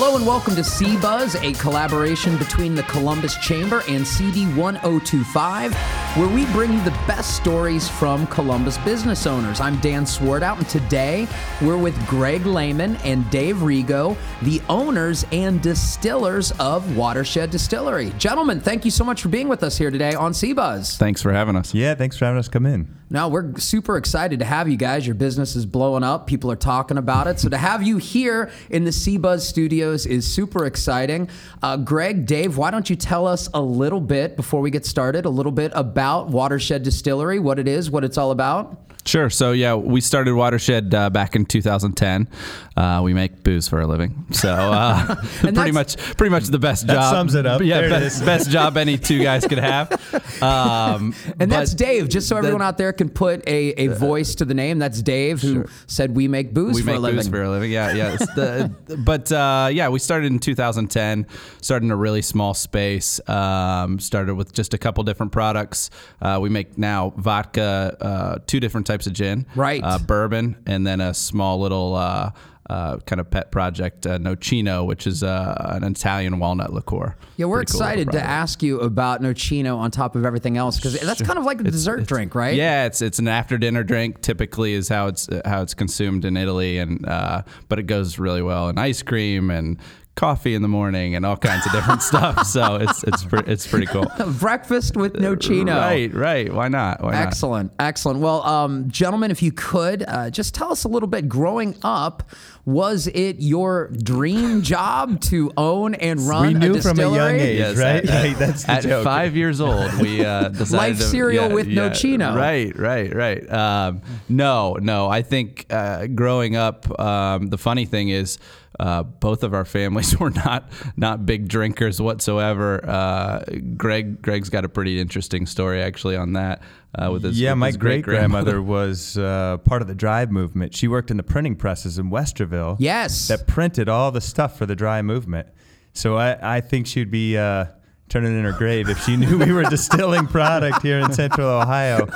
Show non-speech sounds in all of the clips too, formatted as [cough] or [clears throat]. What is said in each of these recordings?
Hello and welcome to C Buzz, a collaboration between the Columbus Chamber and CD 1025, where we bring you the best stories from Columbus business owners. I'm Dan Swartout, and today we're with Greg Lehman and Dave Rigo, the owners and distillers of Watershed Distillery. Gentlemen, thank you so much for being with us here today on C Buzz. Thanks for having us. Yeah, thanks for having us come in. No, we're super excited to have you guys. Your business is blowing up. People are talking about it. So to have you here in the CBuzz studios is super exciting. Uh, Greg, Dave, why don't you tell us a little bit before we get started, a little bit about Watershed Distillery, what it is, what it's all about? Sure. So yeah, we started Watershed uh, back in 2010. Uh, we make booze for a living, so uh, [laughs] [laughs] pretty much pretty much the best that job. Sums it up. [laughs] Yeah, best, best, job any two guys could have. Um, and that's Dave. Just so everyone out there can put a, a voice to the name. That's Dave who sure. said we make booze we for make a living. Booze for a living. Yeah, yeah. the, but uh, yeah, we started in 2010. Started in a really small space. Um, started with just a couple different products. Uh, we make now vodka, uh, two different types of gin, right? Uh, bourbon, and then a small little. Uh, uh, kind of pet project, uh, Nocino, which is uh, an Italian walnut liqueur. Yeah, we're Pretty excited cool to ask you about Nocino on top of everything else because that's kind of like a it's, dessert it's, drink, right? Yeah, it's it's an after dinner drink. Typically, is how it's how it's consumed in Italy, and uh, but it goes really well in ice cream and coffee in the morning and all kinds of different stuff. [laughs] So it's it's pre- it's pretty cool. [laughs] Breakfast with Nocino. Right, right. Why not? Why excellent, not? excellent. Well, um, gentlemen, if you could uh, just tell us a little bit. Growing up, was it your dream [laughs] job to own and run? We knew a from a young age, yes, right? At, right, that's the at joke. five years old, we uh, decided life cereal yeah, with yeah, Nocino. Right, right, right. Um, no, no. I think uh, growing up, um, the funny thing is. Uh, both of our families [laughs] were not not big drinkers whatsoever. Uh, Greg Greg's got a pretty interesting story actually on that. Uh, with his yeah, with my great grandmother was uh, part of the Dry movement. She worked in the printing presses in Westerville. Yes, that printed all the stuff for the Dry movement. So I, I think she'd be uh, turning in her grave if she knew we were [laughs] distilling product here in Central Ohio.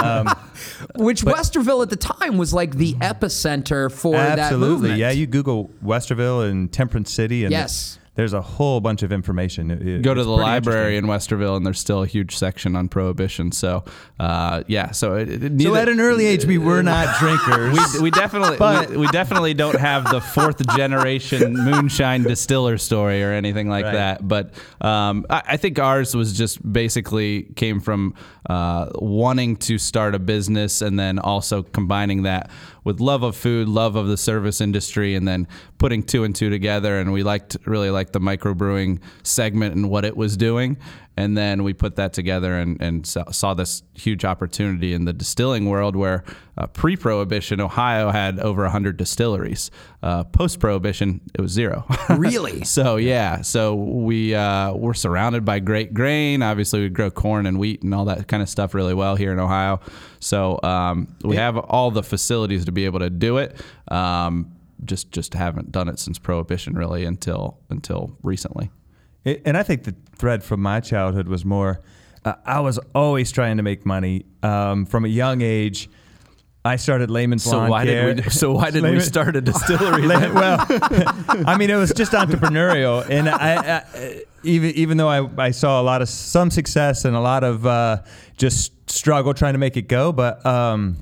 Um, [laughs] Which but, Westerville at the time was like the epicenter for absolutely. that movement. Yeah, you Google Westerville and Temperance City, and yes there's a whole bunch of information. It, Go to the library in Westerville, and there's still a huge section on prohibition. So, uh, yeah. So, it, it, neither, so at an early age, we were not [laughs] drinkers. we, we definitely, but, we, we, definitely don't have the fourth generation [laughs] moonshine distiller story or anything like right. that. But um, I, I, think ours was just basically came from uh, wanting to start a business, and then also combining that with love of food, love of the service industry, and then putting two and two together. And we liked really liked the microbrewing segment and what it was doing. And then we put that together and, and saw this huge opportunity in the distilling world where uh, pre prohibition, Ohio had over 100 distilleries. Uh, Post prohibition, it was zero. [laughs] Really? so, yeah. So we uh, were surrounded by great grain. Obviously, we grow corn and wheat and all that kind of stuff really well here in Ohio. So um, we have all the facilities to be able to do it. Um, just just haven't done it since prohibition really until until recently. And I think the thread from my childhood was more. Uh, I was always trying to make money um, from a young age. I started Lehman's so Lawn why Care. Did we, so why did we start a [laughs] distillery? well, [laughs] I mean, it was just entrepreneurial, and I, I, even even though I, I saw a lot of some success and a lot of uh, just struggle trying to make it go, but um,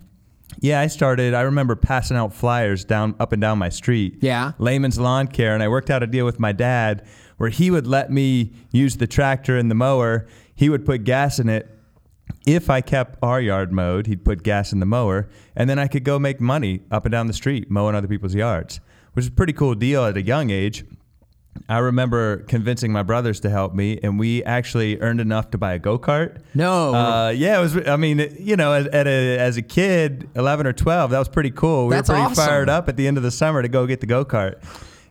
yeah, I started. I remember passing out flyers down up and down my street. Yeah, Lehman's Lawn Care, and I worked out a deal with my dad where he would let me use the tractor and the mower. He would put gas in it. If I kept our yard mowed, he'd put gas in the mower, and then I could go make money up and down the street mowing other people's yards, which is a pretty cool deal at a young age. I remember convincing my brothers to help me, and we actually earned enough to buy a go kart. No, uh, yeah, it was. I mean, you know, as, a, as a kid, eleven or twelve, that was pretty cool. We That's were pretty awesome. fired up at the end of the summer to go get the go kart.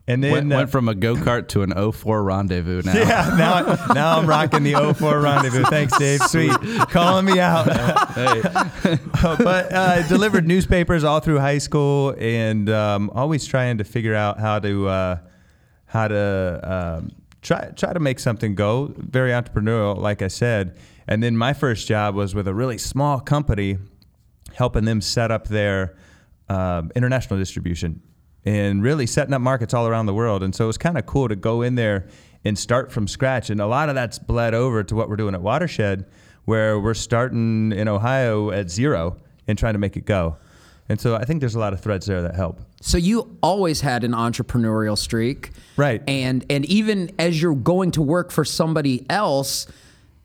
And then went, uh, went from a go kart to an 04 rendezvous now. Yeah, now, now I'm rocking the [laughs] 04 rendezvous. Thanks, Dave. Sweet. Calling me out. [laughs] hey. [laughs] but uh, delivered newspapers all through high school and um, always trying to figure out how to uh, how to um, try try to make something go. Very entrepreneurial, like I said. And then my first job was with a really small company, helping them set up their um, international distribution and really setting up markets all around the world. And so it was kind of cool to go in there and start from scratch. And a lot of that's bled over to what we're doing at Watershed, where we're starting in Ohio at zero and trying to make it go. And so I think there's a lot of threads there that help. So you always had an entrepreneurial streak, Right. And and even as you're going to work for somebody else,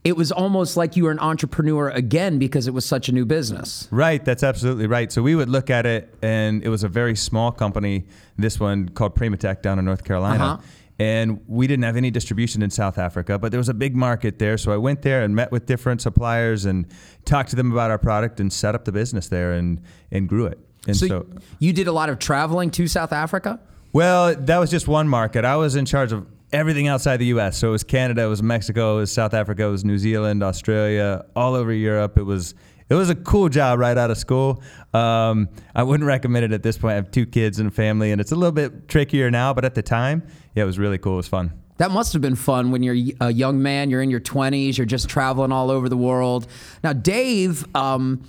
it was almost like you were an entrepreneur again because it was such a new business. Right, that's absolutely right. So we would look at it, and it was a very small company, this one called Primatech down in North Carolina. Uh-huh. And we didn't have any distribution in South Africa, but there was a big market there. So I went there and met with different suppliers and talked to them about our product and set up the business there and, and grew it. And So, so, you did a lot of traveling to South Africa. well, that was just one market. I was in charge of everything outside the U.S. So it was Canada, it was Mexico, it was South Africa, it was New Zealand, Australia, all over Europe. It was it was a cool job right out of school. Um, I wouldn't recommend it at this point. I have two kids and a family, and it's a little bit trickier now. But at the time, yeah, it was really cool. It was fun. That must have been fun when you're a young man, you're in your 20s, you're just traveling all over the world. Now, Dave, um,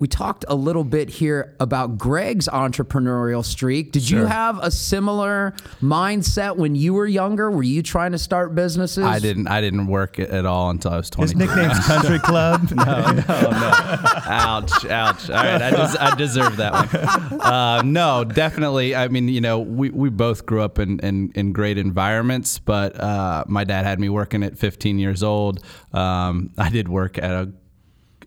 we talked a little bit here about Greg's entrepreneurial streak. Did you have a similar mindset when you were younger? Were you trying to start businesses? I didn't. I didn't work at all until I was His 20. nickname's Country [laughs] Club. No, no, no. Ouch, ouch. All right, I, des- I deserve that one. Uh, no, definitely. I mean, you know, we, we both grew up in, in, in great environments, but uh, my dad had me working at 15 years old. Um, I did work at a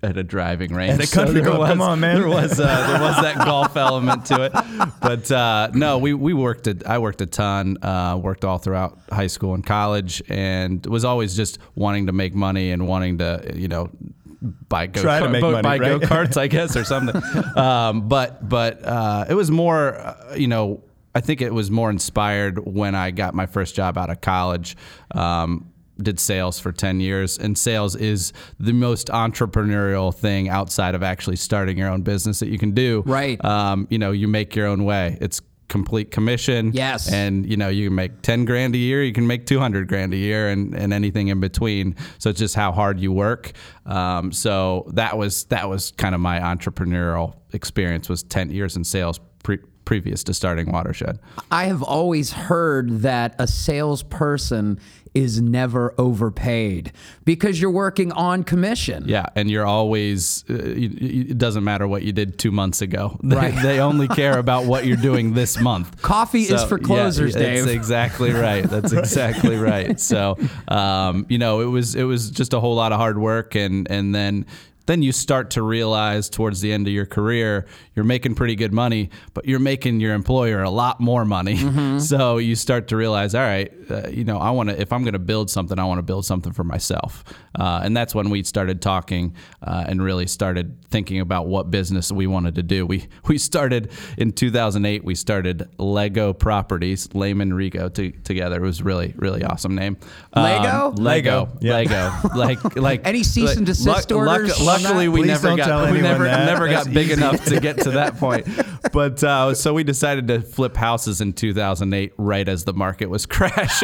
at a driving range. At a country there club. was, Come on, man. There was uh, there was that golf element to it, but uh, no, we we worked. A, I worked a ton. Uh, worked all throughout high school and college, and was always just wanting to make money and wanting to you know buy go Try to make money, buy right? go [laughs] karts, I guess, or something. um, but but uh, it was more, uh, you know, I think it was more inspired when I got my first job out of college. Um, did sales for 10 years and sales is the most entrepreneurial thing outside of actually starting your own business that you can do. Right. um, you know you make your own way. It's complete commission. Yes. and you know you can make 10 grand a year you can make 200 grand a year and, and anything in between. So it's just how hard you work. Um, so that was that was kind of my entrepreneurial experience was 10 years in sales pre- previous to starting watershed. I have always heard that a salesperson is never overpaid because you're working on commission. yeah and you're always uh, it doesn't matter what you did two months ago [laughs] they, Right. they only care about what you're doing this month Coffee is for closers, yeah, That's Dave. exactly [laughs] right. That's exactly right. So, um, you know, it was it was just a whole lot of hard work, and and then then you start to realize towards the end of your career you're making pretty good money, but you're making your employer a lot more money. Mm-hmm. [laughs] So you start to realize, all right, uh, you know, I want to if I'm going to build something, I want to build something for myself, uh, and that's when we started talking uh, and really started thinking about what business we wanted to do. We we started in 2008. We started Lego Properties, Lehman Rigo to, together. It was really really awesome name. Lego? Um, Lego, Yeah. Lego, [laughs] like like Any cease and desist orders on luckily, we never got we anyone never that. never got big easy. enough to get to that [laughs] point. But uh, so we decided to flip houses in 2008, right as the market was [laughs] crashing.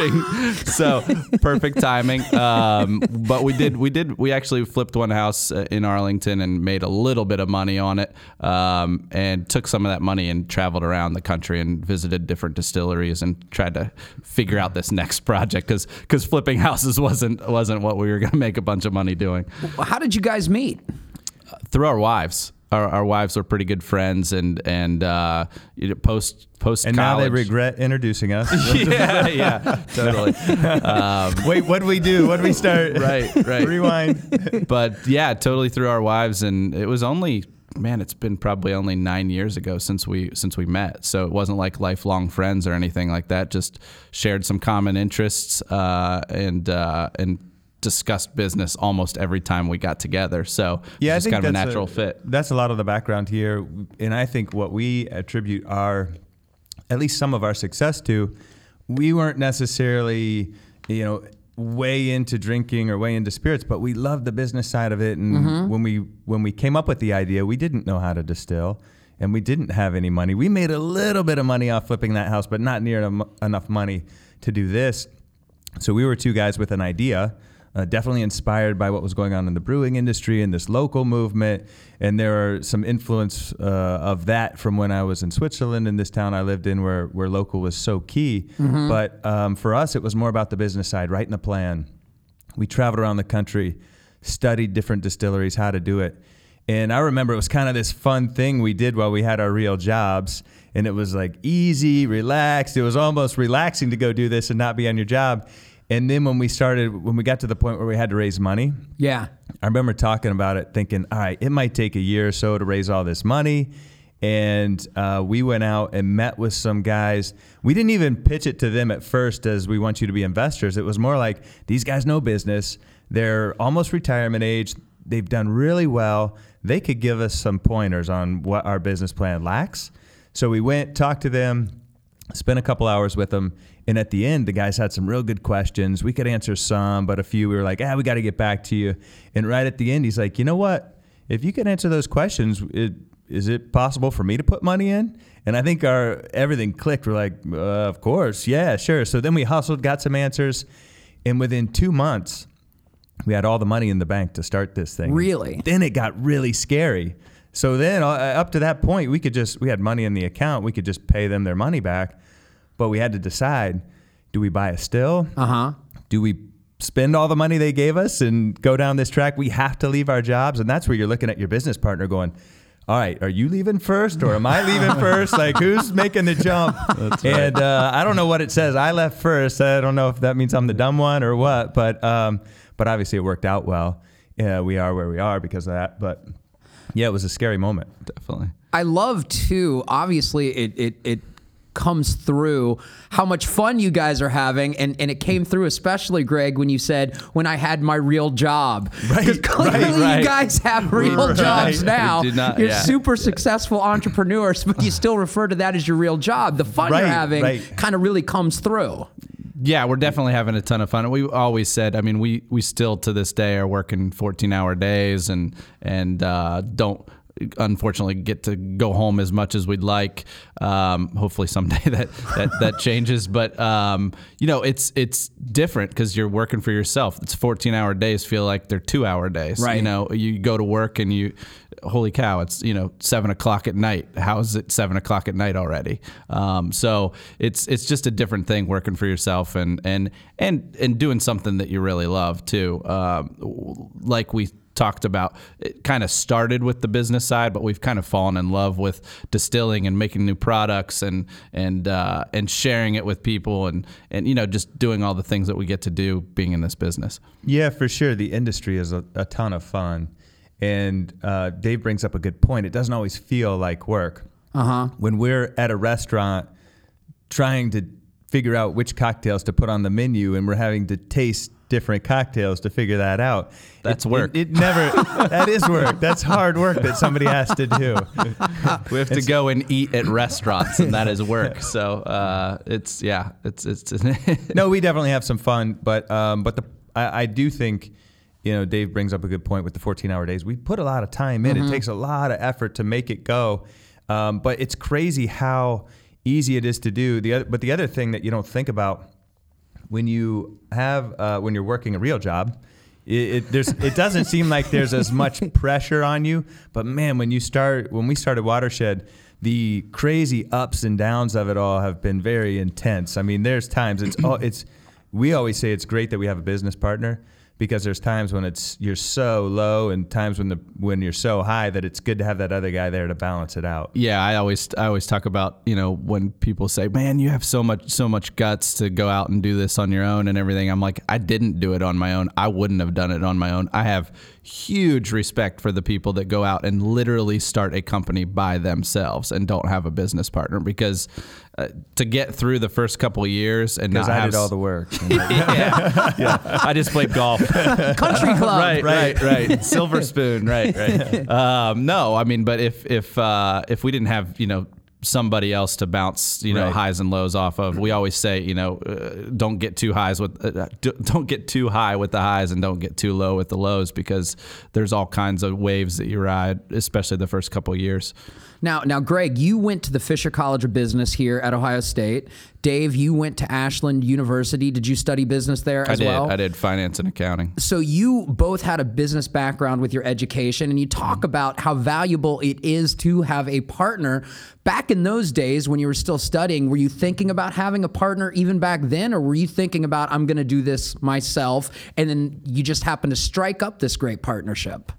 So perfect timing. Um, but we did we did we actually flipped one house uh, in Arlington and made a little bit of money on it, um, and took some of that money and traveled around the country and visited different distilleries and tried to figure out this next project because because flipping houses wasn't wasn't what we were going to make a bunch of money doing How did you guys meet? through our wives. Our, our wives were pretty good friends, and and uh, post post And now they regret introducing us. [laughs] yeah, yeah, [laughs] totally. Um, [laughs] Wait, what do we do? What do we start? right, right. Rewind. But yeah, totally through our wives, and it was only man, it's been probably only nine years ago since we since we met. So it wasn't like lifelong friends or anything like that. Just shared some common interests uh, and uh, and discussed business almost every time we got together. So Yeah, it's kind of a that's natural fit. That's a lot of the background here, and I think what we attribute our, at least some of our success to, we weren't necessarily, you know, way into drinking or way into spirits, but we loved the business side of it. And mm-hmm. when we when we came up with the idea, we didn't know how to distill. And we didn't have any money. We made a little bit of money off flipping that house, but not near enough money to do this. So we were two guys with an idea uh, definitely inspired by what was going on in the brewing industry and this local movement. And there are some influence uh, of that from when I was in Switzerland in this town I lived in, where where local was so key. But um, for us, it was more about the business side, writing the plan. We traveled around the country, studied different distilleries, how to do it. And I remember it was kind of this fun thing we did while we had our real jobs. And it was like easy, relaxed. It was almost relaxing to go do this and not be on your job. And then when we started, when we got to the point where we had to raise money, Yeah. I remember talking about it, thinking, all right, it might take a year or so to raise all this money. And uh, we went out and met with some guys. We didn't even pitch it to them at first as we want you to be investors. It was more like these guys know business. They're almost retirement age. They've done really well. They could give us some pointers on what our business plan lacks. So we went, talked to them, spent a couple hours with them. And at the end, the guys had some real good questions. We could answer some, but a few we were like, ah, we got to get back to you. And right at the end, he's like, you know what? If you can answer those questions, it, is it possible for me to put money in? And I think our everything clicked. We're like, uh, of course, yeah, sure. So then we hustled, got some answers, and within two months, we had all the money in the bank to start this thing. Really? Then it got really scary. So then, uh, up to that point, we could just we had money in the account. We could just pay them their money back, but we had to decide: do we buy a still? Uh huh. Do we spend all the money they gave us and go down this track? We have to leave our jobs, and that's where you're looking at your business partner, going. All right, are you leaving first or am I leaving [laughs] first? Like, who's making the jump? [laughs] And uh, I don't know what it says. I left first. I don't know if that means I'm the dumb one or what, but um, but obviously it worked out well. Yeah, we are where we are because of that. But yeah, it was a scary moment. Definitely. I love too. Obviously, it it it comes through how much fun you guys are having, and and it came through especially Greg when you said when I had my real job. Right, Because clearly right, right. you guys have real jobs now. not- you're yeah. super successful entrepreneurs, but you still refer to that as your real job. The fun you're having kind of really comes through. Yeah, we're definitely having a ton of fun. We always said, I mean, we we still to this day are working 14 hour days and and uh, don't unfortunately get to go home as much as we'd like. Um, hopefully someday [laughs] that that, that changes. But um, you know, it's it's different because you're working for yourself. It's 14 hour days feel like they're two hour days. Right. You know, you go to work and you. Holy cow! It's you know seven o'clock at night. How is it seven o'clock at night already? Um, so it's it's just a different thing working for yourself and and and and doing something that you really love too. Um, like we talked about, it kind of started with the business side, but we've kind of fallen in love with distilling and making new products and and uh, and sharing it with people and and you know just doing all the things that we get to do being in this business. Yeah, for sure. The industry is a, a ton of fun. And uh, Dave brings up a good point. It doesn't always feel like work. Uh huh. When we're at a restaurant trying to figure out which cocktails to put on the menu and we're having to taste different cocktails to figure that out. That's it, work. It, it never, [laughs] that is work. That's hard work that somebody has to do. [laughs] We have to go and eat at restaurants, and that is work. [laughs] So uh, it's yeah, it's it's. no, we definitely have some fun, but um, but the I, I do think, you know, Dave brings up a good point with the 14 hour days. We put a lot of time in. It takes a lot of effort to make it go, um, but it's crazy how easy it is to do. The other, but the other thing that you don't think about when you have uh, when you're working a real job. It, it, there's, it doesn't seem like there's as much pressure on you, but man, when you start, when we started Watershed, the crazy ups and downs of it all have been very intense. I mean, there's times it's all it's. We always say it's great that we have a business partner because there's times when it's you're so low and times when the when you're so high that it's good to have that other guy there to balance it out. yeah, I always I always talk about you know when people say, "Man, you have so much so much guts to go out and do this on your own and everything." I'm like, I didn't do it on my own. I wouldn't have done it on my own. I have huge respect for the people that go out and literally start a company by themselves and don't have a business partner because uh, to get through the first couple of years and not I have did all the work. [laughs] yeah, [laughs] yeah. I just played golf. [laughs] Country club. right, right, right. Silver spoon, right, right. Um, no, I mean, but if if uh, if we didn't have you know somebody else to bounce you know Right. highs and lows off of, we always say you know uh, don't get too highs with uh, don't get too high with the highs and don't get too low with the lows because there's all kinds of waves that you ride, especially the first couple years. Now, now, Greg, you went to the Fisher College of Business here at Ohio State. Dave, you went to Ashland University. Did you study business there I did. well? I did finance and accounting. So you both had a business background with your education, and you talk about how valuable it is to have a partner. Back in those days, when you were still studying, were you thinking about having a partner even back then, or were you thinking about I'm going to do this myself, and then you just happened to strike up this great partnership?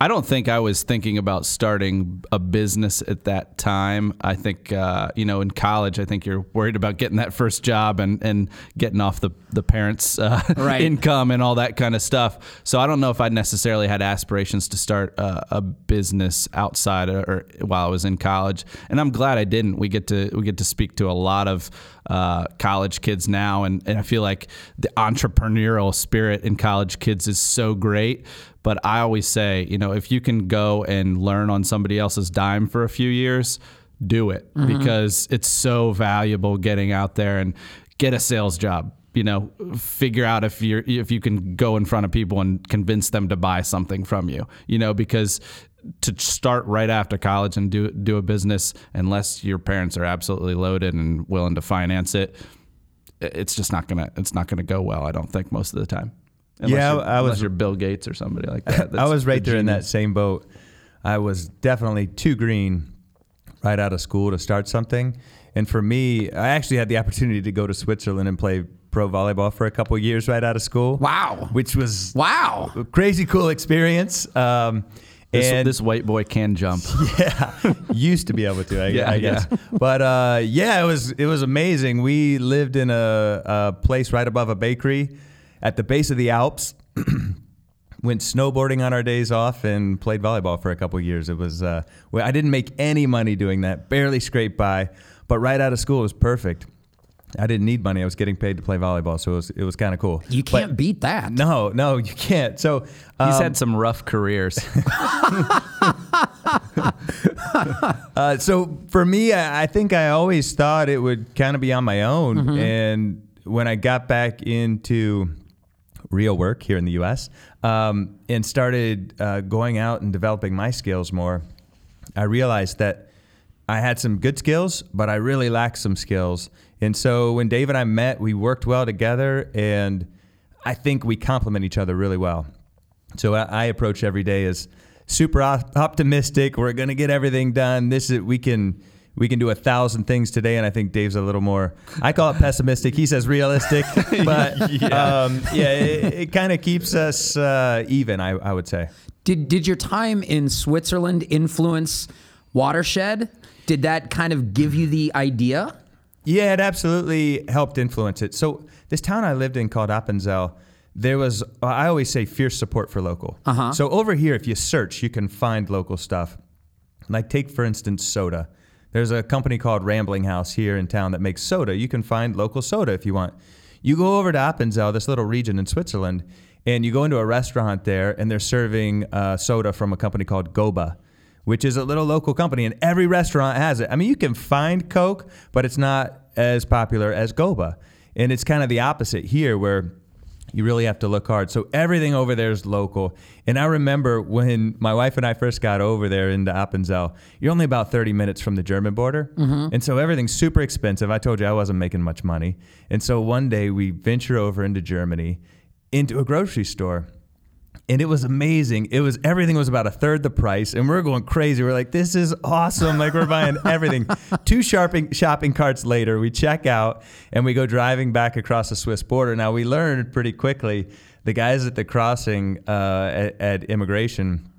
I don't think I was thinking about starting a business at that time. I think, uh, you know, in college, I think you're worried about getting that first job and, and getting off the, the parents' uh, Right. [laughs] income and all that kind of stuff. So I don't know if I necessarily had aspirations to start a, a business outside or, or while I was in college. And I'm glad I didn't. We get to we get to speak to a lot of uh, college kids now, and, and I feel like the entrepreneurial spirit in college kids is so great. But I always say, you know, if you can go and learn on somebody else's dime for a few years, do it because it's so valuable getting out there and get a sales job. You know, figure out if you're if you can go in front of people and convince them to buy something from you. You know, because to start right after college and do do a business, unless your parents are absolutely loaded and willing to finance it, it's just not gonna it's not gonna go well. I don't think most of the time. Unless Yeah, you're, I was- unless you're Bill Gates or somebody like that. [laughs] I was right the there in that same boat. I was definitely too green right out of school to start something. And for me, I actually had the opportunity to go to Switzerland and play pro volleyball for a couple of years right out of school. Wow. Which was Wow. a crazy cool experience. Um, This, and this white boy can jump. [laughs] yeah, used to be able to, I, [laughs] Yeah, I guess. But uh, yeah, it was it was amazing. We lived in a, a place right above a bakery at the base of the Alps. [clears throat] Went snowboarding on our days off and played volleyball for a couple of years. It was uh, I didn't make any money doing that, barely scraped by. But right out of school, it was perfect. I didn't need money. I was getting paid to play volleyball, so it was it was kind of cool. You can't beat that. no, no, you can't. So He's um, had some rough careers. [laughs] [laughs] Uh, so for me, I I think I always thought it would kind of be on my own. And when I got back into real work here in the U.S. Um, and started uh, going out and developing my skills more, I realized that I had some good skills, but I really lacked some skills. And so when Dave and I met, we worked well together, and I think we complement each other really well. So I, I approach every day as super op- optimistic. We're gonna get everything done. This is we can we can do a thousand things today, and I think Dave's a little more. I call it pessimistic. He says realistic, [laughs] but [laughs] yeah, um, yeah it, it kind of keeps us uh, even. I, I would say. Did did your time in Switzerland influence Watershed? Did that kind of give you the idea? Yeah, it absolutely helped influence it. So this town I lived in called Appenzell, there was I always say fierce support for local. Uh-huh. So over here, if you search, you can find local stuff. Like take for instance soda. There's a company called Rambling House here in town that makes soda. You can find local soda if you want. You go over to Appenzell, this little region in Switzerland, and you go into a restaurant there, and they're serving uh, soda from a company called Goba, which is a little local company, and every restaurant has it. I mean, you can find Coke, but it's not as popular as Goba, and it's kind of the opposite here, where you really have to look hard. So everything over there is local. And I remember when my wife and I first got over there into Appenzell, you're only about 30 minutes from the German border. Mm-hmm. And so everything's super expensive. I told you I wasn't making much money. And so one day we venture over into Germany into a grocery store. And it was amazing. It was everything was about a third the price, and we're going crazy. We're like, "This is awesome!" Like we're buying [laughs] everything. Two shopping shopping carts later, we check out and we go driving back across the Swiss border. Now we learned pretty quickly the guys at the crossing uh, at, at immigration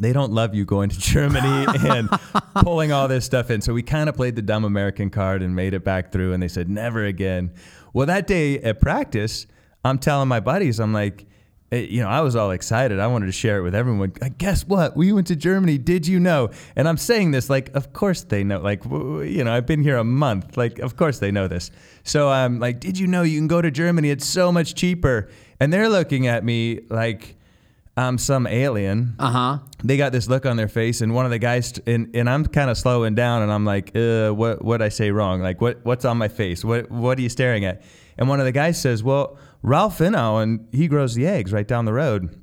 they don't love you going to [laughs] Germany and [laughs] pulling all this stuff in. So we kind of played the dumb American card and made it back through. And they said, never again. Well, that day at practice, I'm telling my buddies, I'm like, eh, you know, I was all excited. I wanted to share it with everyone. Uh, Guess what? We went to Germany. Did you know? And I'm saying this like, of course they know. Like, you know, I've been here a month. Like, of course they know this. So I'm like, did you know you can go to Germany? It's so much cheaper. And they're looking at me like I'm some alien Uh huh. they got this look on their face, and one of the guys, and, and I'm kind of slowing down, and I'm like, uh, what what I say wrong? Like, what what's on my face? What what are you staring at? And one of the guys says, well, Ralph Finau, and he grows the eggs right down the road.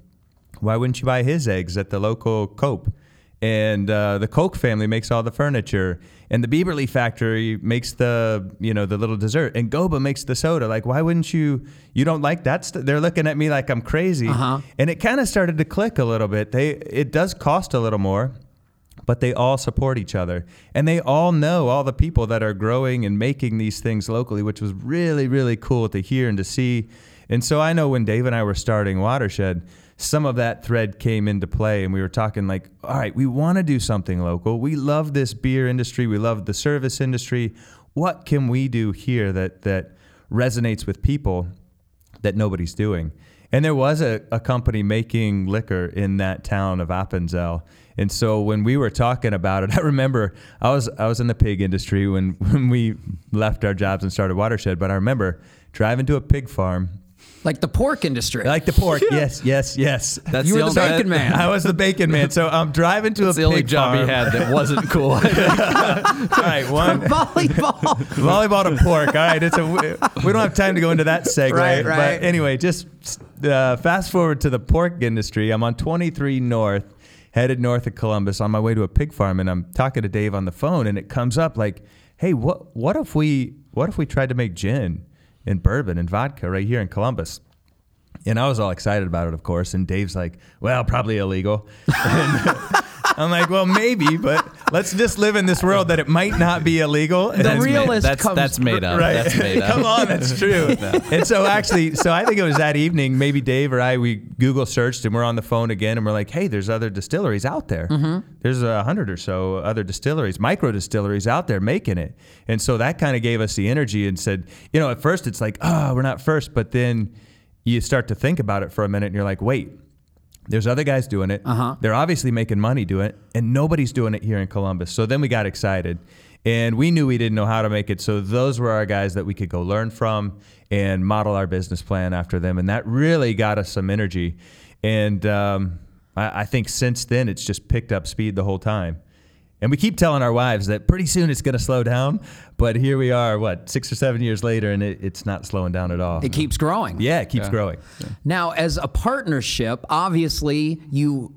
Why wouldn't you buy his eggs at the local Coop? and uh, the Koch family makes all the furniture, and the Biberli factory makes the you know the little dessert, and Goba makes the soda. Like, why wouldn't you? You don't like that? St-? They're looking at me like I'm crazy, Uh-huh. and it kind of started to click a little bit. They it does cost a little more, but they all support each other, and they all know all the people that are growing and making these things locally, which was really really cool to hear and to see. And so I know when Dave and I were starting Watershed some of that thread came into play and we were talking like all right we want to do something local. We love this beer industry. We love the service industry. What can we do here that that resonates with people that nobody's doing? And there was a, a company making liquor in that town of Appenzell and so when we were talking about it [laughs] I remember I was I was in the pig industry when [laughs] when we left our jobs and started Watershed but I remember driving to a pig farm Like the pork industry. like the pork. yes, yes, yes. That's you the were the only- bacon man. [laughs] I was the bacon man. So I'm driving to That's a the only pig job he had that wasn't cool. All right, one Volleyball. volleyball to pork. All right, it's a. We don't have time to go into that segue. Right, right. But anyway, just uh, fast forward to the pork industry. I'm on 23 North, headed north of Columbus, on my way to a pig farm, and I'm talking to Dave on the phone, and it comes up like, "Hey, what what if we what if we tried to make gin and bourbon and vodka right here in Columbus?" And I was all excited about it, of course. And Dave's like, well, probably illegal. [laughs] [laughs] I'm like, well, maybe, but let's just live in this world that it might not be illegal. The And- That's realist made, that's, comes- that's made up. Right. That's made [laughs] up. Come on, that's true. [laughs] And so actually, so I think it was that evening, maybe Dave or I, we Google searched and we're on the phone again and we're like, hey, there's other distilleries out there. Mm-hmm. There's a hundred or so other distilleries, micro distilleries out there making it. And so that kind of gave us the energy and said, you know, at first it's like, oh, we're not first, but then you start to think about it for a minute and you're like, wait, there's other guys doing it. Uh-huh. They're obviously making money doing it, and nobody's doing it here in Columbus. So then we got excited, and we knew we didn't know how to make it. So those were our guys that we could go learn from and model our business plan after them, and that really got us some energy. And um, I, I think since then it's just picked up speed the whole time. And we keep telling our wives that pretty soon it's going to slow down, but here we are, what six or seven years later, and it, it's not slowing down at all. It keeps growing. yeah, it keeps growing. Now, as a partnership, obviously you.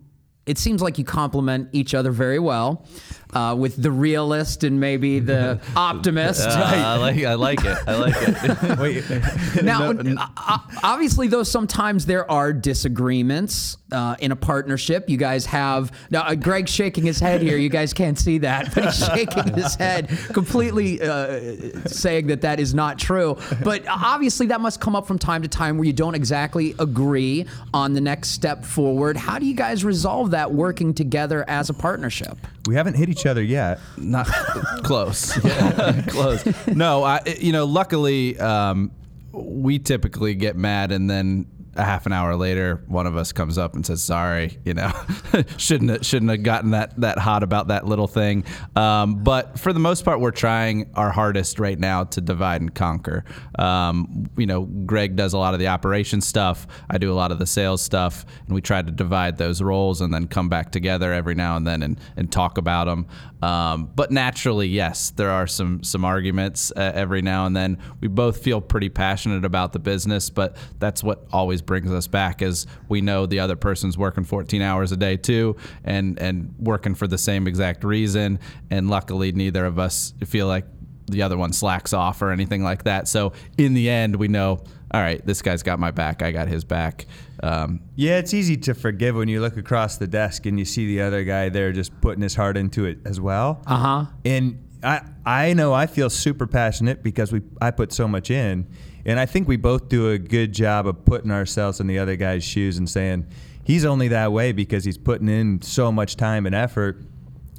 It seems like you complement each other very well, uh, with the realist and maybe the [laughs] optimist. Uh, I like. I like it. I like it. [laughs] Wait, [laughs] Now, uh, obviously, though, sometimes there are disagreements uh, in a partnership. You guys have now. Uh, Greg's shaking his head here. You guys can't see that, but he's shaking his head, completely uh, saying that that is not true. But obviously, that must come up from time to time where you don't exactly agree on the next step forward. How do you guys resolve that working together as a partnership? We haven't hit each other yet. Not [laughs] close. [laughs] close. No, I. You know, luckily, um, we typically get mad and then. A half an hour later, one of us comes up and says, "Sorry, you know, [laughs] shouldn't have, shouldn't have gotten that that hot about that little thing." Um, but for the most part, we're trying our hardest right now to divide and conquer. Um, you know, Greg does a lot of the operation stuff. I do a lot of the sales stuff, and we try to divide those roles and then come back together every now and then and, and talk about them. Um, but naturally, yes, there are some some arguments uh, every now and then. We both feel pretty passionate about the business, but that's what always brings us back. as we know the other person's working 14 hours a day too, and and working for the same exact reason. And luckily, neither of us feel like the other one slacks off or anything like that. So in the end, we know. All right, this guy's got my back. I got his back. Um, Yeah, it's easy to forgive when you look across the desk and you see the other guy there just putting his heart into it as well. Uh huh. And I I know I feel super passionate because we I put so much in, and I think we both do a good job of putting ourselves in the other guy's shoes and saying he's only that way because he's putting in so much time and effort.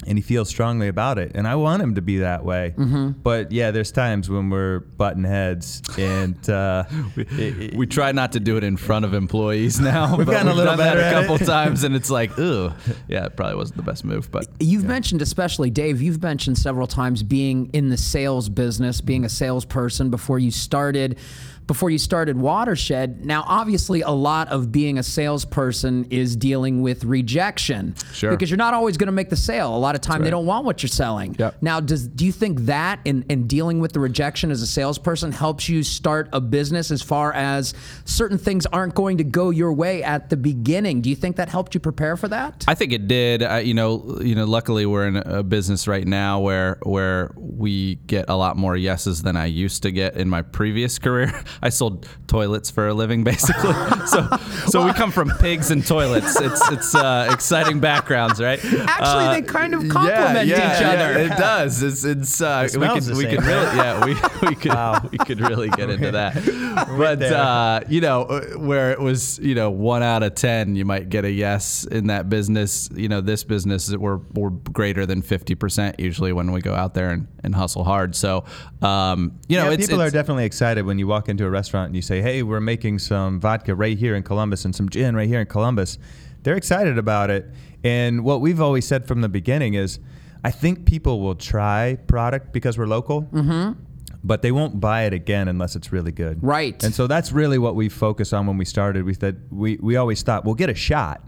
And he feels strongly about it, and I want him to be that way. But yeah, there's times when we're butting heads, and uh, [laughs] it- it- we try not to do it in front of employees [laughs] now. We've but gotten a little done that better a couple times, and it's like, [laughs] ooh, yeah, it probably wasn't the best move, but You've mentioned, especially Dave, you've mentioned several times being in the sales business, being a salesperson before you started. Before you started Watershed. Now, obviously, a lot of being a salesperson is dealing with rejection. Sure. Because you're not always going to make the sale. A lot of time they don't want what you're selling. Yep. Now, does do you think that in, in dealing with the rejection as a salesperson helps you start a business as far as certain things aren't going to go your way at the beginning? Do you think that helped you prepare for that? I think it did. Uh, you know, you know. Luckily, we're in a business right now where where we get a lot more yeses than I used to get in my previous [laughs] career. I sold toilets for a living, basically. [laughs] so so we come from pigs and toilets. It's it's uh, exciting backgrounds, right? Actually, Uh, they kind of complement yeah, yeah, each other. Yeah, it does. It's it's uh, we smells could the we same. could really yeah we we could wow. we could really get into that. [laughs] But uh, you know uh, where it was you know one out of ten you might get a yes in that business. You know this business we're we're greater than fifty percent usually when we go out there and, and hustle hard. So um, you know yeah, it's, people it's are definitely excited when you walk into a restaurant and you say, "Hey, we're making some vodka right here in Columbus and some gin right here in Columbus." They're excited about it, and what we've always said from the beginning is, I think people will try product because we're local. Mm-hmm. But they won't buy it again unless it's really good. Right. And so that's really what we focus on when we started. We said we, we always thought we'll get a shot,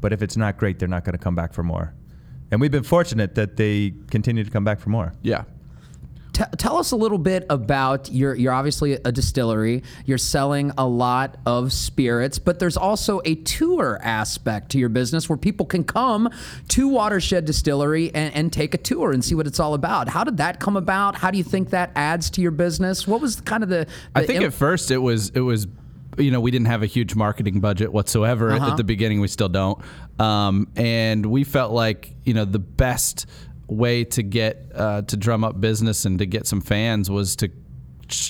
but if it's not great, they're not going to come back for more. And we've been fortunate that they continue to come back for more. yeah. T- tell us a little bit about your. You're obviously a distillery. You're selling a lot of spirits, but there's also a tour aspect to your business where people can come to Watershed Distillery and, and take a tour and see what it's all about. How did that come about? How do you think that adds to your business? What was kind of the? I think im- at first it was it was you know we didn't have a huge marketing budget whatsoever Uh-huh. at the beginning we still don't um, and we felt like you know the best way to get uh, to drum up business and to get some fans was to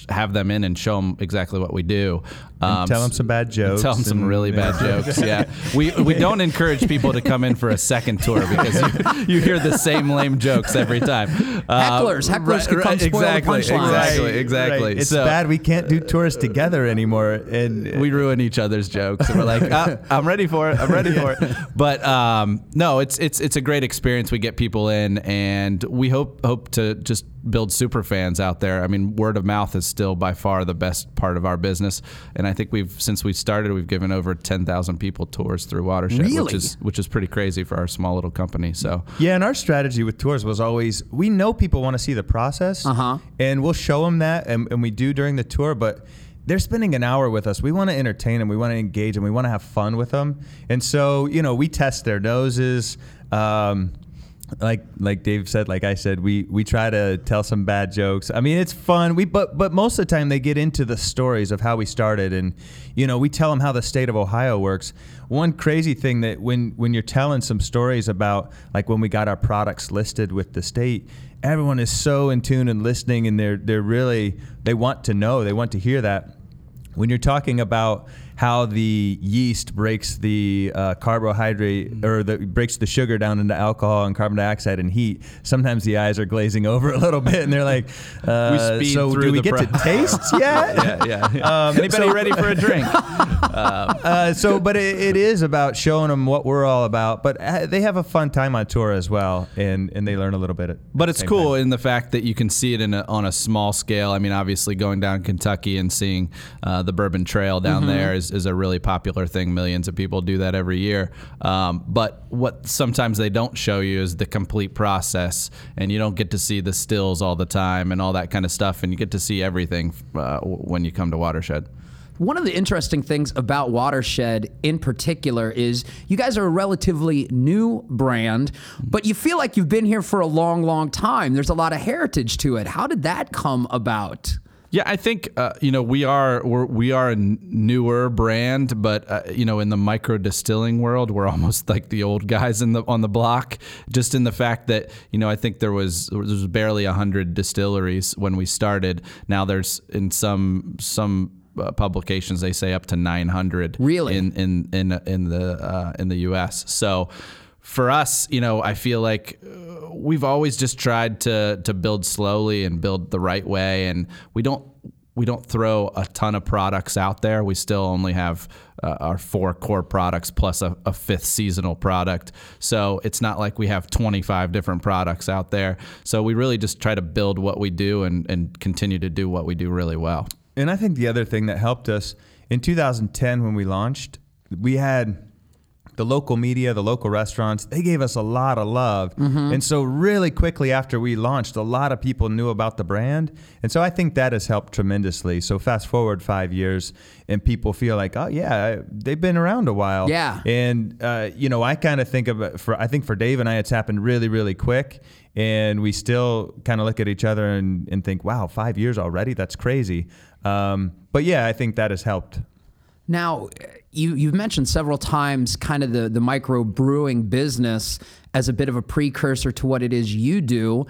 have them in and show them exactly what we do um, them some bad jokes tell them some really bad jokes [laughs] yeah we we don't encourage people to come in for a second tour [laughs] because you, you hear the same lame jokes every time Uh, Hecklers. Hecklers could come spoil the exactly punchline. exactly exactly Right. It's So- bad we can't do tours together anymore. And we ruin each other's jokes. And we're like, ah, [laughs] I'm ready for it. I'm ready for it. But um, no, it's it's it's a great experience. We get people in, and we hope hope to just build super fans out there. I mean, word of mouth is still by far the best part of our business, and I think we've since we started, we've given over 10,000 people tours through Watershed, Really? which is which is pretty crazy for our small little company. So. yeah, and our strategy with tours was always we know people want to see the process, Uh-huh. and we'll show them that, and, and we do during the tour, but. They're spending an hour with us. We want to entertain them. We want to engage them. We want to have fun with them. And so, you know, we test their noses. Um, like like Dave said, like I said, we we try to tell some bad jokes. I mean, it's fun. We but but most of the time they get into the stories of how we started, and you know, we tell them how the state of Ohio works. One crazy thing that when when you're telling some stories about like when we got our products listed with the state, everyone is so in tune and listening, and they're they're really they want to know, they want to hear that when you're talking about how the yeast breaks the uh, carbohydrate or the breaks the sugar down into alcohol and carbon dioxide and heat, sometimes the eyes are glazing [laughs] over a little bit, and they're like, uh, speed "So do we get to pro- taste [laughs] yet?" Yeah, yeah. yeah. [laughs] Um, Anybody so- ready for a drink? Uh, so, but it, it is about showing them what we're all about. But uh, they have a fun time on tour as well, and and they learn a little bit. At But it's cool time. in the fact that you can see it in a, on a small scale. I mean, obviously, going down Kentucky and seeing uh, the Bourbon Trail down Mm-hmm. there is, is a really popular thing. Millions of people do that every year. Um, but what sometimes they don't show you is the complete process, and you don't get to see the stills all the time and all that kind of stuff. And you get to see everything uh, when you come to Watershed. One of the interesting things about Watershed in particular is you guys are a relatively new brand, but you feel like you've been here for a long, long time. There's a lot of heritage to it. How did that come about? Yeah, I think uh, you know we are we're, we are a newer brand, but uh, you know in the micro distilling world, we're [laughs] almost like the old guys in the on the block. Just in the fact that you know I think there was there was barely hundred distilleries when we started. Now there's in some some. Uh, publications they say up to 900 Really? in in in in the uh, in the US so for us you know I feel like uh, we've always just tried to to build slowly and build the right way and we don't we don't throw a ton of products out there. We still only have uh, our four core products plus a, a fifth seasonal product. So it's not like we have 25 different products out there. So we really just try to build what we do and, and continue to do what we do really well. And I think the other thing that helped us in 2010 when we launched, we had the local media, the local restaurants, they gave us a lot of love. And so, really quickly after we launched, a lot of people knew about the brand. And so, I think that has helped tremendously. So, fast forward five years, and people feel like, oh, yeah, they've been around a while. Yeah. And, uh, you know, I kind of think of it for, I think for Dave and I, it's happened really, really quick. And we still kind of look at each other and, and think, wow, five years already? That's crazy. Um, but yeah, I think that has helped. Now, you, you've mentioned several times kind of the, the micro brewing business as a bit of a precursor to what it is you do.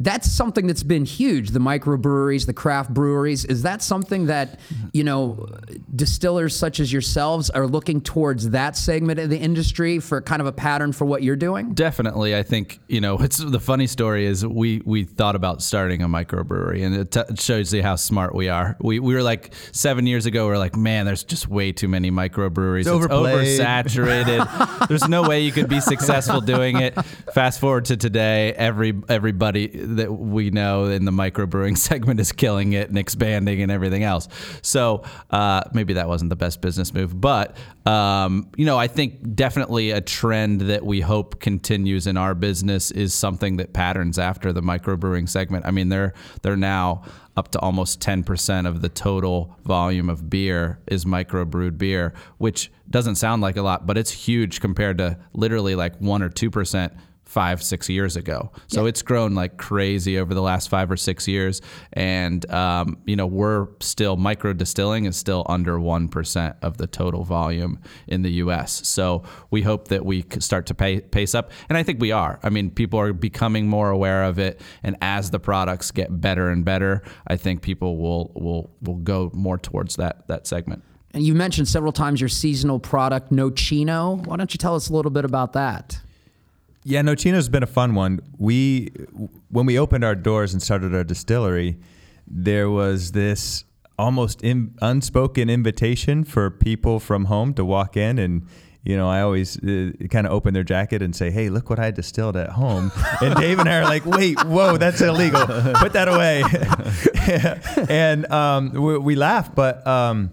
That's something that's been huge. The microbreweries, the craft breweries. Is that something that, you know, distillers such as yourselves are looking towards that segment of the industry for kind of a pattern for what you're doing? Definitely, I think you know. It's the funny story is we we thought about starting a microbrewery, and it, t- it shows you how smart we are. We, we were like seven years ago. We are like, man, there's just way too many microbreweries. It's, overplayed." oversaturated. [laughs] there's no way you could be successful doing it. Fast forward to today, every everybody that we know in the microbrewing [laughs] segment is killing it and expanding and everything else. So uh, maybe that wasn't the best business move, but um, you know, I think definitely a trend that we hope continues in our business is something that patterns after the microbrewing segment. I mean, they're they're now up to almost 10% of the total volume of beer is microbrewed beer, which doesn't sound like a lot, but it's huge compared to literally like 1 or 2% five, six years ago. So it's grown like crazy over the last five or six years. And, um, you know, we're still, micro distilling is still under 1% of the total volume in the US. So we hope that we start to pay, pace up. And I think we are. I mean, people are becoming more aware of it. And as the products get better and better, I think people will, will, will go more towards that, that segment. And you mentioned several times your seasonal product, Nocino. Why don't you tell us a little bit about that? Yeah, Nocino's been a fun one. We, when we opened our doors and started our distillery, there was this almost in, unspoken invitation for people from home to walk in and. You know, I always uh, kind of open their jacket and say, "Hey, look what I distilled at home." [laughs] And Dave and I are like, "Wait, whoa, that's illegal. Put that away." [laughs] and um, we, we laugh, but um,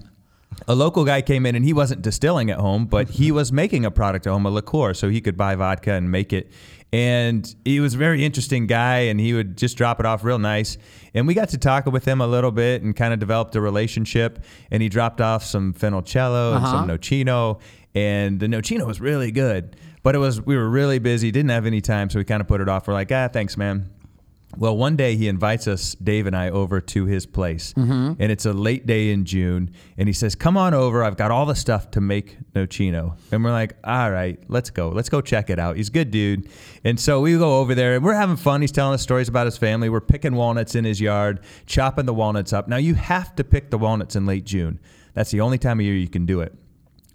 a local guy came in and he wasn't distilling at home, but he was making a product at home, a liqueur, so he could buy vodka and make it. And he was a very interesting guy, and he would just drop it off real nice. And we got to talk with him a little bit and kind of developed a relationship. And he dropped off some Fenolcello and Uh-huh. some Nocino, and the Nocino was really good. But it was we were really busy, didn't have any time, so we kind of put it off. We're like, ah, thanks, man. Well, one day he invites us, Dave and I, over to his place. Mm-hmm. And it's a late day in June. And he says, Come on over. I've got all the stuff to make Nocino. And we're like, All right, let's go. Let's go check it out. He's a good dude. And so we go over there and we're having fun. He's telling us stories about his family. We're picking walnuts in his yard, chopping the walnuts up. Now, you have to pick the walnuts in late June. That's the only time of year you can do it.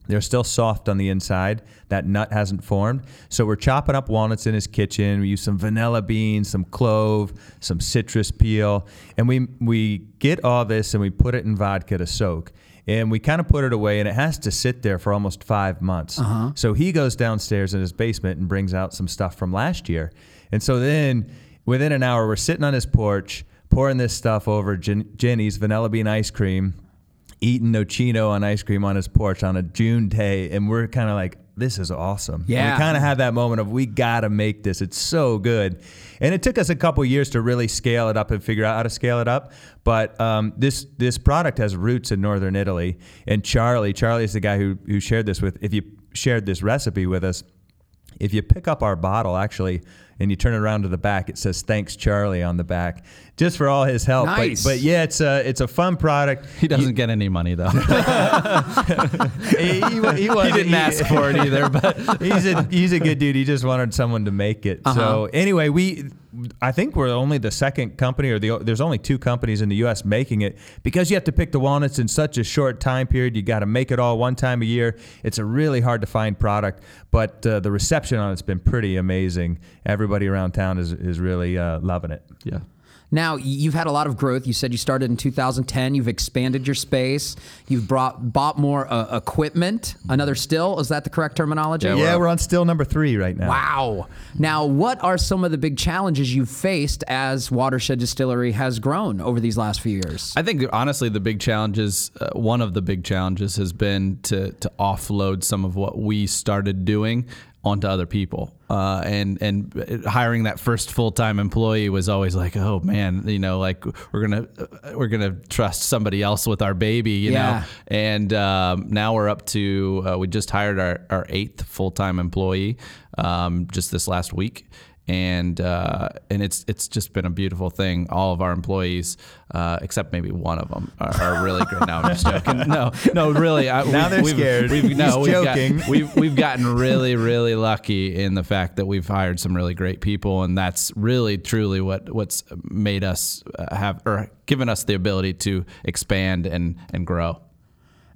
They're still soft on the inside. That nut hasn't formed. So we're chopping up walnuts in his kitchen. We use some vanilla beans, some clove, some citrus peel, and we we get all this and we put it in vodka to soak. And we kind of put it away, and it has to sit there for almost five months. Uh-huh. So he goes downstairs in his basement and brings out some stuff from last year. And so then, within an hour, we're sitting on his porch, pouring this stuff over Jen- Jeni's vanilla bean ice cream eating Nocino on ice cream on his porch on a June day, and we're kind of like, this is awesome. And Yeah. we kind of had that moment of we gotta make this. It's so good, and it took us a couple years to really scale it up and figure out how to scale it up. But um, this this product has roots in northern Italy, and Charlie, Charlie is the guy who who shared this with. If you shared this recipe with us, if you pick up our bottle actually and you turn it around to the back, it says "Thanks, Charlie" on the back, just for all his help. Nice. But, but yeah, it's a it's a fun product. He doesn't get any money though. [laughs] he, he, he, he wasn't- didn't ask for it either, but [laughs] he's a he's a good dude. He just wanted someone to make it. Uh-huh. So anyway, we I think we're only the second company, or the there's only two companies in the U.S. making it because you have to pick the walnuts in such a short time period. You got to make it all one time a year. It's a really hard to find product, but uh, the reception on it's been pretty amazing. Everybody around town is is really uh, loving it. yeah. Now, you've had a lot of growth. You said you started in 2010. You've expanded your space. You've brought bought more uh, equipment. Another still, is that the correct terminology? Yeah, Yeah, we're on still number three right now. Wow. Now, what are some of the big challenges you've faced as Watershed Distillery has grown over these last few years? I think honestly, the big challenges, uh, one of the big challenges, has been to to offload some of what we started doing onto other people. Uh, and and hiring that first full time employee was always like, oh man, you know, like we're gonna uh, we're gonna trust somebody else with our baby, you Yeah. know. And um, now we're up to uh, we just hired our, our eighth full time employee um, just this last week. And uh, and it's it's just been a beautiful thing. All of our employees, uh, except maybe one of them, are, are really great. No, I'm just joking. No, no, really. I, Now they're we've, scared. We've, no, He's we've joking. Got, [laughs] we've we've gotten really really lucky in the fact that we've hired some really great people, and that's really truly what what's made us uh, have or given us the ability to expand and and grow.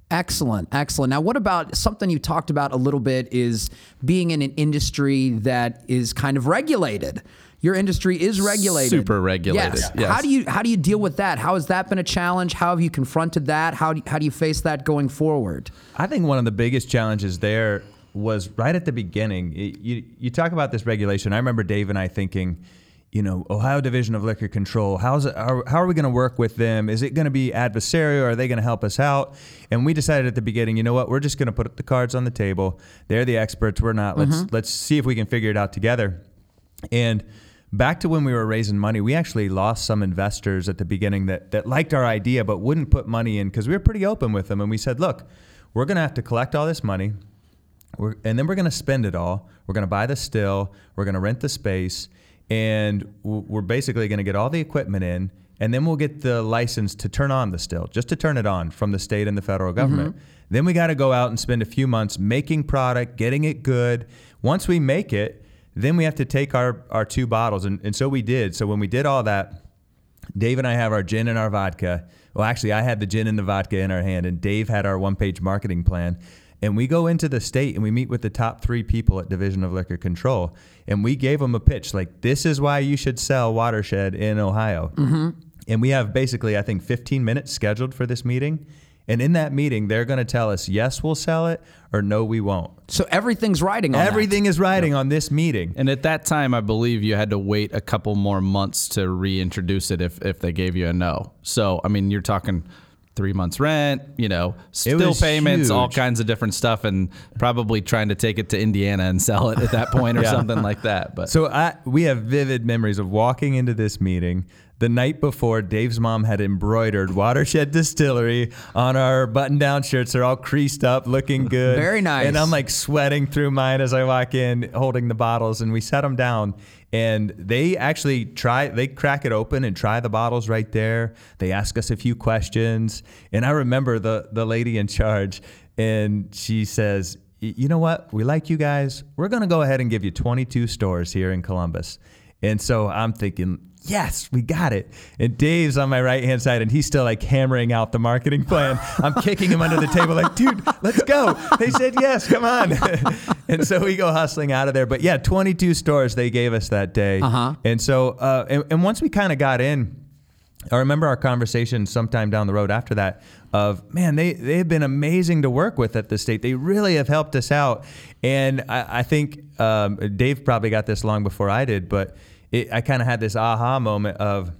Excellent, excellent. Now, what about something you talked about a little bit is being in an industry that is kind of regulated. Your industry is regulated, Super regulated, Yes. yes. How do you how do you deal with that? How has that been a challenge? How have you confronted that? How do, how do you face that going forward? I think one of the biggest challenges there was right at the beginning. You, you talk about this regulation. I remember Dave and I thinking, you know, Ohio Division of Liquor Control, how's it, how, how are we going to work with them? Is it going to be adversarial? Are they going to help us out? And we decided at the beginning, you know what? We're just going to put the cards on the table. They're the experts. We're not. Let's mm-hmm. let's see if we can figure it out together. And back to when we were raising money, we actually lost some investors at the beginning that, that liked our idea but wouldn't put money in because we were pretty open with them. And we said, look, we're going to have to collect all this money. We're, and then we're going to spend it all. We're going to buy the still. We're going to rent the space. And we're basically going to get all the equipment in. And then we'll get the license to turn on the still, just to turn it on from the state and the federal government. Mm-hmm. Then we got to go out and spend a few months making product, getting it good. Once we make it, then we have to take our, our two bottles. And, and so we did. So when we did all that, Dave and I have our gin and our vodka. Well, actually, I had the gin and the vodka in our hand, and Dave had our one page marketing plan. And we go into the state and we meet with the top three people at Division of Liquor Control. And we gave them a pitch like, this is why you should sell Watershed in Ohio. Mm-hmm. And we have basically, I think, 15 minutes scheduled for this meeting. And in that meeting, they're going to tell us, yes, we'll sell it, or no, we won't. So everything's riding on. Everything is riding on this meeting. And at that time, I believe you had to wait a couple more months to reintroduce it if, if they gave you a no. So, I mean, you're talking three months rent, you know, still payments, all kinds of different stuff, and probably trying to take it to Indiana and sell it at that point or [laughs] Yeah. something like that. But So I, we have vivid memories of walking into this meeting. The night before, Dave's mom had embroidered Watershed Distillery on our button-down shirts. They're all creased up, looking [laughs] good. Very nice. And I'm like sweating through mine as I walk in, holding the bottles. And we set them down, and they actually try. They crack it open and try the bottles right there. They ask us a few questions, and I remember the the lady in charge, and she says, "You know what? We like you guys. We're going to go ahead and give you 22 stores here in Columbus." And so I'm thinking, yes, we got it. And Dave's on my right hand side, and he's still like hammering out the marketing plan. I'm kicking him under the table, like, dude, let's go. They said yes, come on. [laughs] and so we go hustling out of there. But yeah, 22 stores they gave us that day. Uh-huh. And so, uh, and, and once we kind of got in, I remember our conversation sometime down the road after that of man, they they have been amazing to work with at the state. They really have helped us out, and I, I think um, Dave probably got this long before I did, but it, I kind of had this aha moment of,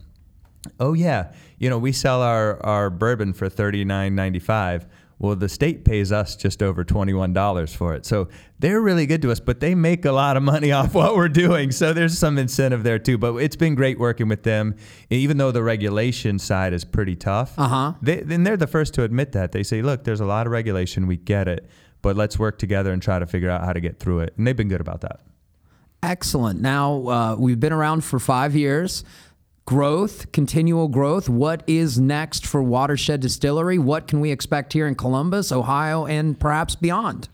oh yeah, you know, we sell our our bourbon for thirty nine ninety five. Well, the state pays us just over $21 for it. So they're really good to us, but they make a lot of money [laughs] off what we're doing. So there's some incentive there too. But it's been great working with them, even though the regulation side is pretty tough. Uh-huh. They, and they're the first to admit that. They say, look, there's a lot of regulation. We get it. But let's work together and try to figure out how to get through it. And they've been good about that. Excellent. Now, uh, we've been around for five years. Growth, continual growth. What is next for Watershed Distillery? What can we expect here in Columbus, Ohio, and perhaps beyond?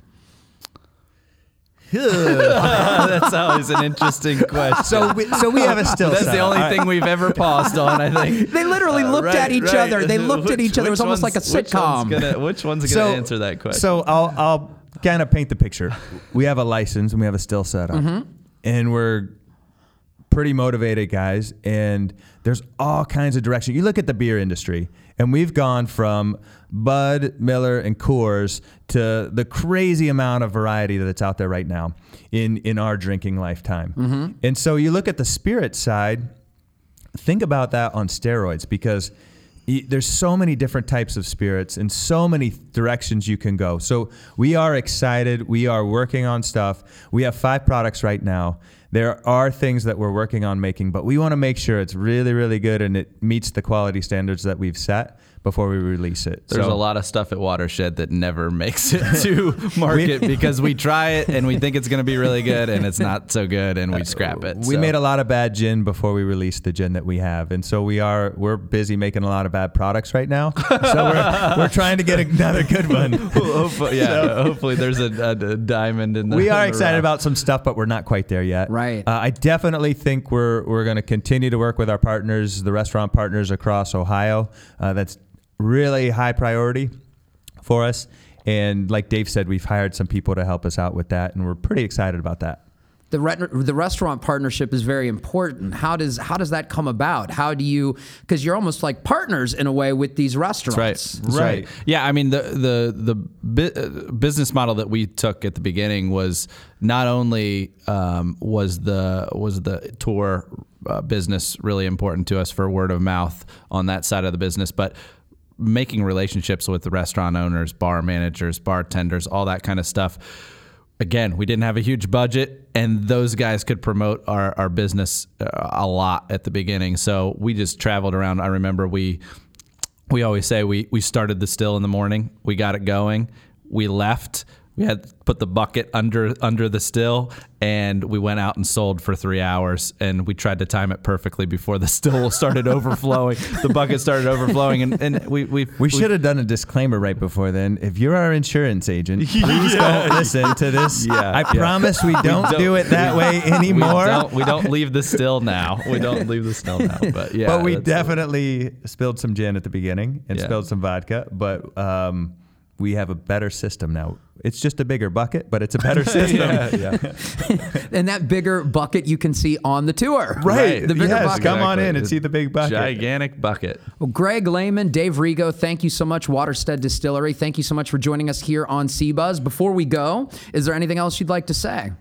[laughs] that's always an interesting question. So we, so we have a still. That's the only All right. thing we've ever paused on, I think. [laughs] They literally looked Right, at each right. other. They [laughs] looked at each other. It was almost like a one's- which sitcom. one's gonna- Which one's going to answer that question? So I'll I'll kind of paint the picture. We have a license and we have a still setup, Mm-hmm. and we're pretty motivated guys, and there's all kinds of direction. You look at the beer industry, and we've gone from Bud, Miller, and Coors to the crazy amount of variety that's out there right now in in our drinking lifetime. Mm-hmm. And so you look at the spirit side think about that on steroids because there's so many different types of spirits and so many directions you can go. So we are excited. We are working on stuff. We have five products right now. There are things that we're working on making, but we want to make sure it's really, really good and it meets the quality standards that we've set before we release it. There's So- a lot of stuff at Watershed that never makes it [laughs] to market because we try it and we think it's going to be really good and it's not so good and we scrap it. We So- made a lot of bad gin before we released the gin that we have, and so we are we're busy making a lot of bad products right now. [laughs] So we're, we're trying to get another good one. [laughs] hopefully, yeah, hopefully there's a, a, a diamond in the. we are in the excited rough. about some stuff, but we're not quite there yet. Right. Uh, I definitely think we're we're going to continue to work with our partners, the restaurant partners across Ohio. Uh, that's really high priority for us. And like Dave said, we've hired some people to help us out with that, and we're pretty excited about that. The, re- the restaurant partnership is very important. How does how does that come about? How do you because you're almost like partners in a way with these restaurants. Right. That's Right. right. Yeah, I mean the the the bu- uh, business model that we took at the beginning was not only um, was the was the tour uh, business really important to us for word of mouth on that side of the business, but making relationships with the restaurant owners, bar managers, bartenders, all that kind of stuff. Again, we didn't have a huge budget, and those guys could promote our, our business uh, a lot at the beginning. So we just traveled around. I remember we we always say we we started the still in the morning. We got it going. We left. We had put the bucket under under the still, and we went out and sold for three hours. And we tried to time it perfectly before the still [laughs] started overflowing. The bucket started overflowing, and, and we we We should have done a disclaimer right before then. If you're our insurance agent, [laughs] please don't listen to this. [laughs] Yeah, I yeah. promise we don't, don't- do it that way We anymore. don't, we don't leave the still now. We don't leave the still now. But yeah, but we definitely spilled some gin at the beginning and Yeah. spilled some vodka. But um, we have a better system now. It's just a bigger bucket, but it's a better [laughs] system. yeah, yeah. [laughs] And that bigger bucket you can see on the tour. Right. The bigger yes, bucket. come on in and see the big bucket. gigantic bucket. Well, Greg Lehman, Dave Rigo, thank you so much. Watershed Distillery, thank you so much for joining us here on cbuzz. Before we go, is there anything else you'd like to say?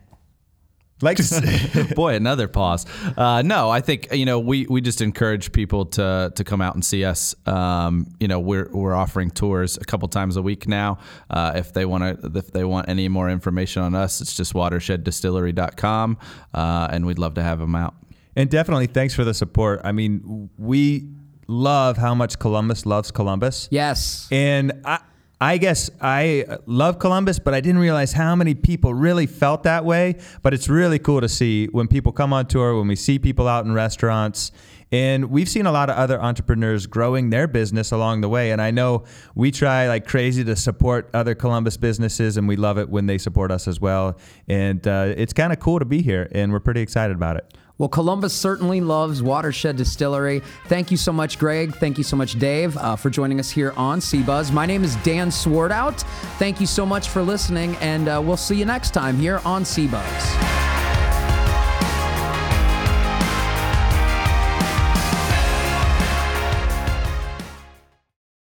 Like [laughs] Boy, another pause. Uh, no, I think you know we, we just encourage people to to come out and see us. Um, you know, we're we're offering tours a couple times a week now. Uh, if they want to, if they want any more information on us, it's just watersheddistillery.com, uh, and we'd love to have them out. And definitely thanks for the support. I mean, we love how much Columbus loves Columbus. Yes. And I, I guess I love Columbus, but I didn't realize how many people really felt that way. But it's really cool to see when people come on tour, when we see people out in restaurants. And we've seen a lot of other entrepreneurs growing their business along the way. And I know we try like crazy to support other Columbus businesses, and we love it when they support us as well. And uh, it's kind of cool to be here, and we're pretty excited about it. Well, Columbus certainly loves Watershed Distillery. Thank you so much, Greg. Thank you so much, Dave, uh, for joining us here on cbuzz. My name is Dan Swartout. Thank you so much for listening, and uh, we'll see you next time here on cbuzz.